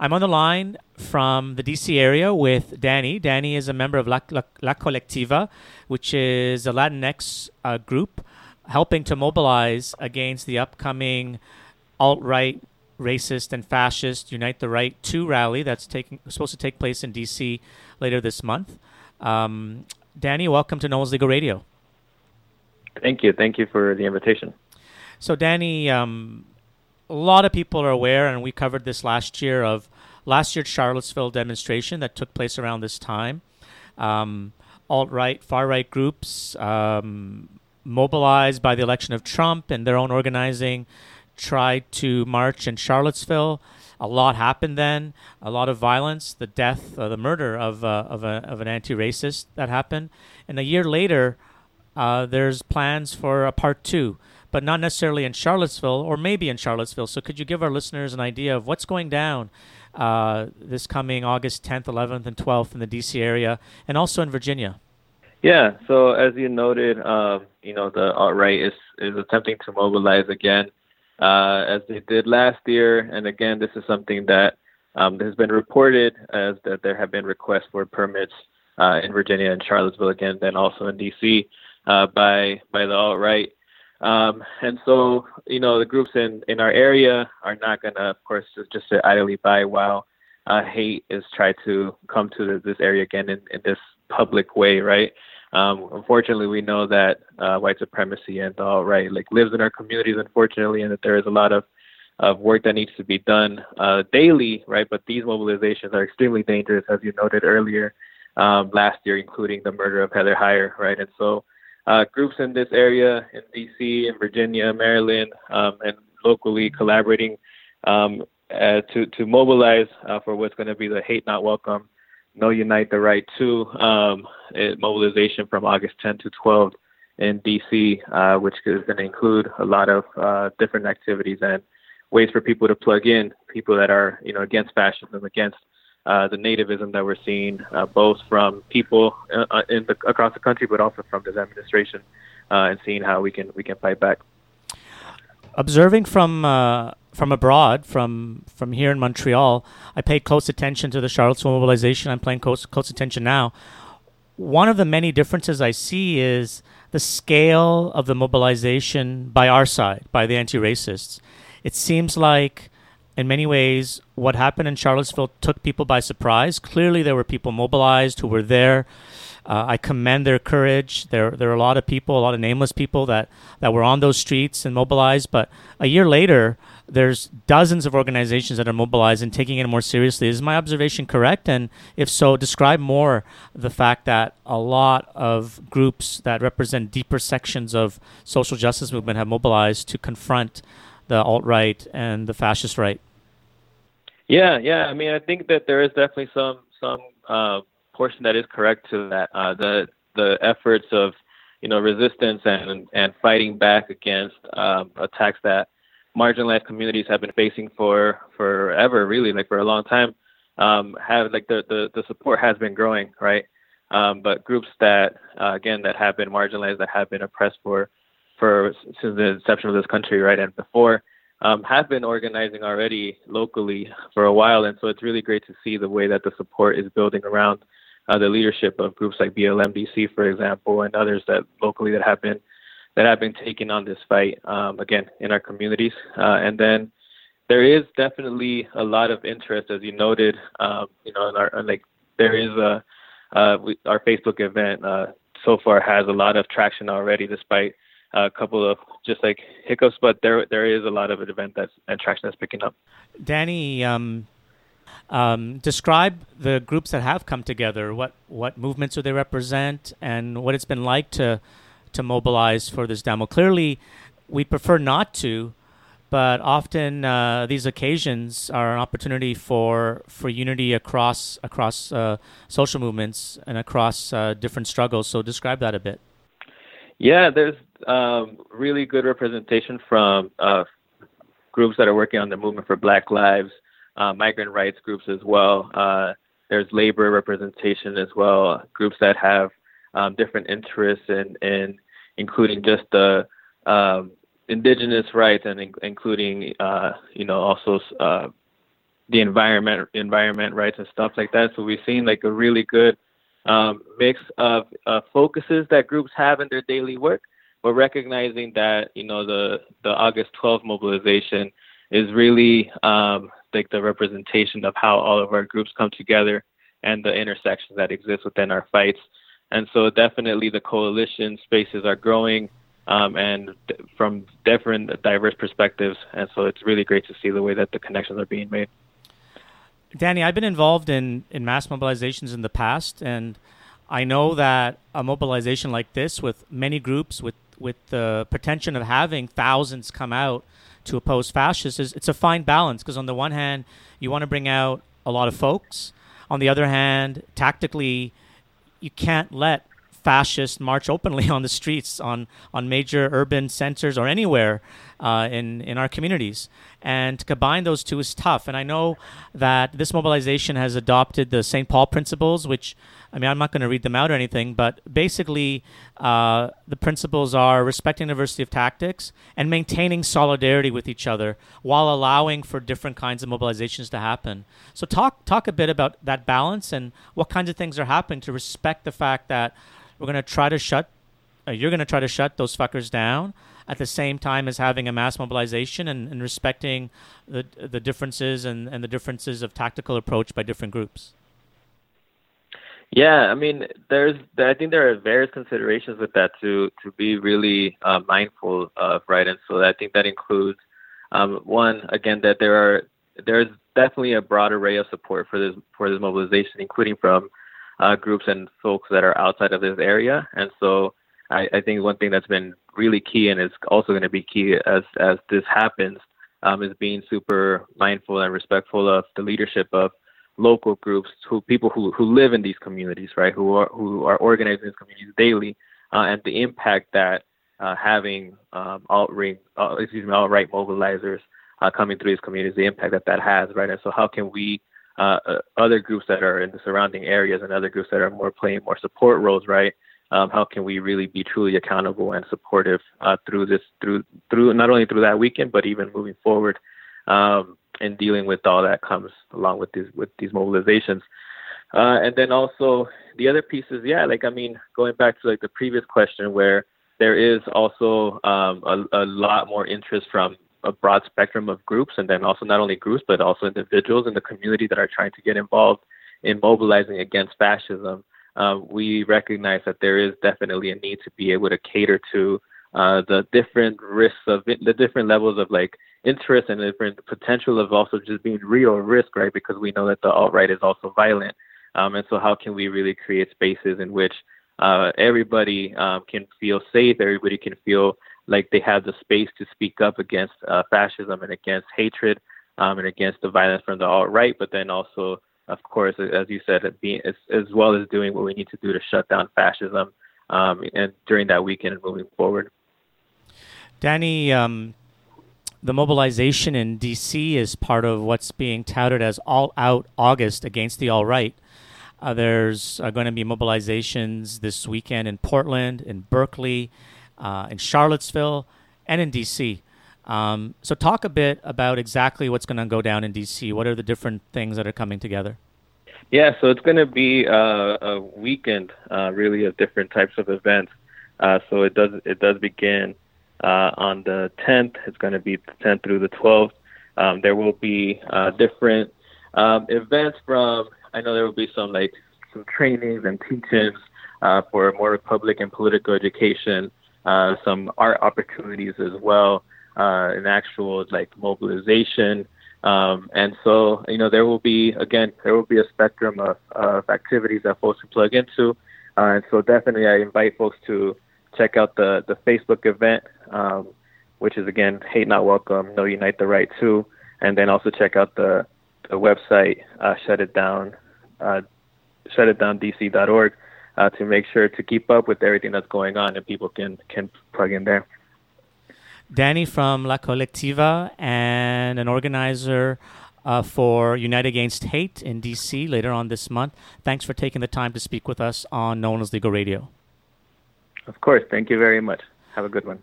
I'm on the line from the DC area with Danny. Danny is a member of La, La, La Colectiva, which is a Latinx uh, group helping to mobilize against the upcoming alt right, racist, and fascist Unite the Right 2 rally that's taking, supposed to take place in DC later this month. Um, Danny, welcome to No One Is Legal Radio. Thank you. Thank you for the invitation. So, Danny, um, a lot of people are aware, and we covered this last year, of last year's Charlottesville demonstration that took place around this time. Um, alt right, far right groups um, mobilized by the election of Trump and their own organizing tried to march in Charlottesville. A lot happened then. A lot of violence, the death, uh, the murder of uh, of, a, of an anti-racist that happened. And a year later, uh, there's plans for a part two but not necessarily in Charlottesville or maybe in Charlottesville. So, could you give our listeners an idea of what's going down uh, this coming August 10th, 11th, and 12th in the DC area and also in Virginia? Yeah, so as you noted, um, you know, the alt right is, is attempting to mobilize again, uh, as they did last year. And again, this is something that um, has been reported as that there have been requests for permits uh, in Virginia and Charlottesville again, then also in DC uh, by by the alt right. Um, and so, you know, the groups in, in our area are not going to, of course, just, just sit idly by while uh, hate is tried to come to this area again in, in this public way, right? Um, unfortunately, we know that uh, white supremacy and alt right like lives in our communities, unfortunately, and that there is a lot of of work that needs to be done uh, daily, right? But these mobilizations are extremely dangerous, as you noted earlier um, last year, including the murder of Heather Heyer, right? And so uh, groups in this area in DC and Virginia, Maryland, um, and locally collaborating um, uh, to to mobilize uh, for what's going to be the Hate Not Welcome, No Unite the Right 2 um, mobilization from August 10 to 12 in DC, uh, which is going to include a lot of uh, different activities and ways for people to plug in, people that are you know against fascism, against uh, the nativism that we're seeing, uh, both from people uh, uh, in the, across the country, but also from this administration, uh, and seeing how we can we can fight back. Observing from from abroad, from from here in Montreal, I paid close attention to the Charlottesville mobilization. I'm paying close close attention now. One of the many differences I see is the scale of the mobilization by our side, by the anti-racists. It seems like in many ways, what happened in Charlottesville took people by surprise. Clearly, there were people mobilized who were there. Uh, I commend their courage. There, there are a lot of people, a lot of nameless people that, that were on those streets and mobilized. But a year later, there's dozens of organizations that are mobilized and taking it more seriously. Is my observation correct? And if so, describe more the fact that a lot of groups that represent deeper sections of social justice movement have mobilized to confront the alt right and the fascist right. Yeah, yeah. I mean, I think that there is definitely some some uh, portion that is correct to that. Uh, the the efforts of you know resistance and and fighting back against um, attacks that marginalized communities have been facing for forever, really, like for a long time. Um, have like the, the the support has been growing, right? Um, but groups that uh, again that have been marginalized, that have been oppressed for for since the inception of this country, right, and before um, have been organizing already locally for a while, and so it's really great to see the way that the support is building around uh, the leadership of groups like BLM DC, for example, and others that locally that have been that have been taking on this fight um, again in our communities. Uh, and then there is definitely a lot of interest, as you noted. Um, you know, in our like there is a uh, we, our Facebook event uh, so far has a lot of traction already, despite a couple of just like hiccups, but there there is a lot of an event that's and traction that's picking up. Danny, um, um, describe the groups that have come together. What what movements do they represent, and what it's been like to to mobilize for this demo. Clearly, we prefer not to, but often uh, these occasions are an opportunity for for unity across across uh, social movements and across uh, different struggles. So describe that a bit. Yeah, there's um, really good representation from uh, groups that are working on the movement for Black Lives, uh, migrant rights groups as well. Uh, there's labor representation as well, groups that have um, different interests in, in including just the um, indigenous rights and in, including, uh, you know, also uh, the environment environment rights and stuff like that. So we've seen like a really good um, mix of uh, focuses that groups have in their daily work, but recognizing that you know the the August 12th mobilization is really um, like the representation of how all of our groups come together and the intersections that exist within our fights. And so definitely the coalition spaces are growing um, and from different diverse perspectives. And so it's really great to see the way that the connections are being made. Danny, I've been involved in, in mass mobilizations in the past, and I know that a mobilization like this, with many groups, with with the pretension of having thousands come out to oppose fascists, is it's a fine balance. Because on the one hand, you want to bring out a lot of folks. On the other hand, tactically, you can't let fascists march openly on the streets, on, on major urban centers, or anywhere uh, in, in our communities. And to combine those two is tough. And I know that this mobilization has adopted the St. Paul principles, which, I mean, I'm not going to read them out or anything, but basically uh, the principles are respecting diversity of tactics and maintaining solidarity with each other while allowing for different kinds of mobilizations to happen. So, talk, talk a bit about that balance and what kinds of things are happening to respect the fact that we're going to try to shut, uh, you're going to try to shut those fuckers down at the same time as having a mass mobilization and, and respecting the, the differences and, and the differences of tactical approach by different groups. Yeah, I mean, there's I think there are various considerations with that to to be really uh, mindful of, right? And so I think that includes um, one again that there are there's definitely a broad array of support for this for this mobilization, including from uh, groups and folks that are outside of this area. And so I, I think one thing that's been really key and is also going to be key as as this happens um, is being super mindful and respectful of the leadership of local groups, who people who who live in these communities, right? Who are who are organizing these communities daily, uh, and the impact that uh, having um, alt-right, uh, excuse me, alt-right mobilizers uh, coming through these communities, the impact that that has, right? And so, how can we uh, uh, other groups that are in the surrounding areas and other groups that are more playing more support roles, right? Um, how can we really be truly accountable and supportive uh, through this, through through not only through that weekend, but even moving forward, um, and dealing with all that comes along with these with these mobilizations. Uh, and then also the other piece is, yeah, like I mean, going back to like the previous question where there is also um, a, a lot more interest from a broad spectrum of groups, and then also not only groups but also individuals in the community that are trying to get involved in mobilizing against fascism. Uh, we recognize that there is definitely a need to be able to cater to uh, the different risks of it, the different levels of like interest and the different potential of also just being real risk, right? Because we know that the alt right is also violent. Um, and so, how can we really create spaces in which uh, everybody um, can feel safe, everybody can feel like they have the space to speak up against uh, fascism and against hatred um, and against the violence from the alt right, but then also, of course, as you said, being, as, as well as doing what we need to do to shut down fascism um, and during that weekend and moving forward. Danny, um, the mobilization in D.C. is part of what's being touted as all out August against the alt right. Uh, there's uh, going to be mobilizations this weekend in Portland, in Berkeley, uh, in Charlottesville, and in DC. Um, so, talk a bit about exactly what's going to go down in DC. What are the different things that are coming together? Yeah, so it's going to be a, a weekend, uh, really, of different types of events. Uh, so it does it does begin uh, on the 10th. It's going to be the 10th through the 12th. Um, there will be uh, different um, events from. I know there will be some like some trainings and teachings uh, for more public and political education uh, some art opportunities as well, uh, an actual like mobilization. Um, and so, you know, there will be, again, there will be a spectrum of, of activities that folks can plug into. Uh, and so definitely I invite folks to check out the, the Facebook event, um, which is again, Hate Not Welcome, No Unite the Right 2. And then also check out the, the website, uh, Shut It Down, uh, shutitdowndc.org uh, to make sure to keep up with everything that's going on and people can can plug in there. Danny from La Colectiva and an organizer uh, for Unite Against Hate in DC later on this month. Thanks for taking the time to speak with us on No One Is Legal Radio. Of course. Thank you very much. Have a good one.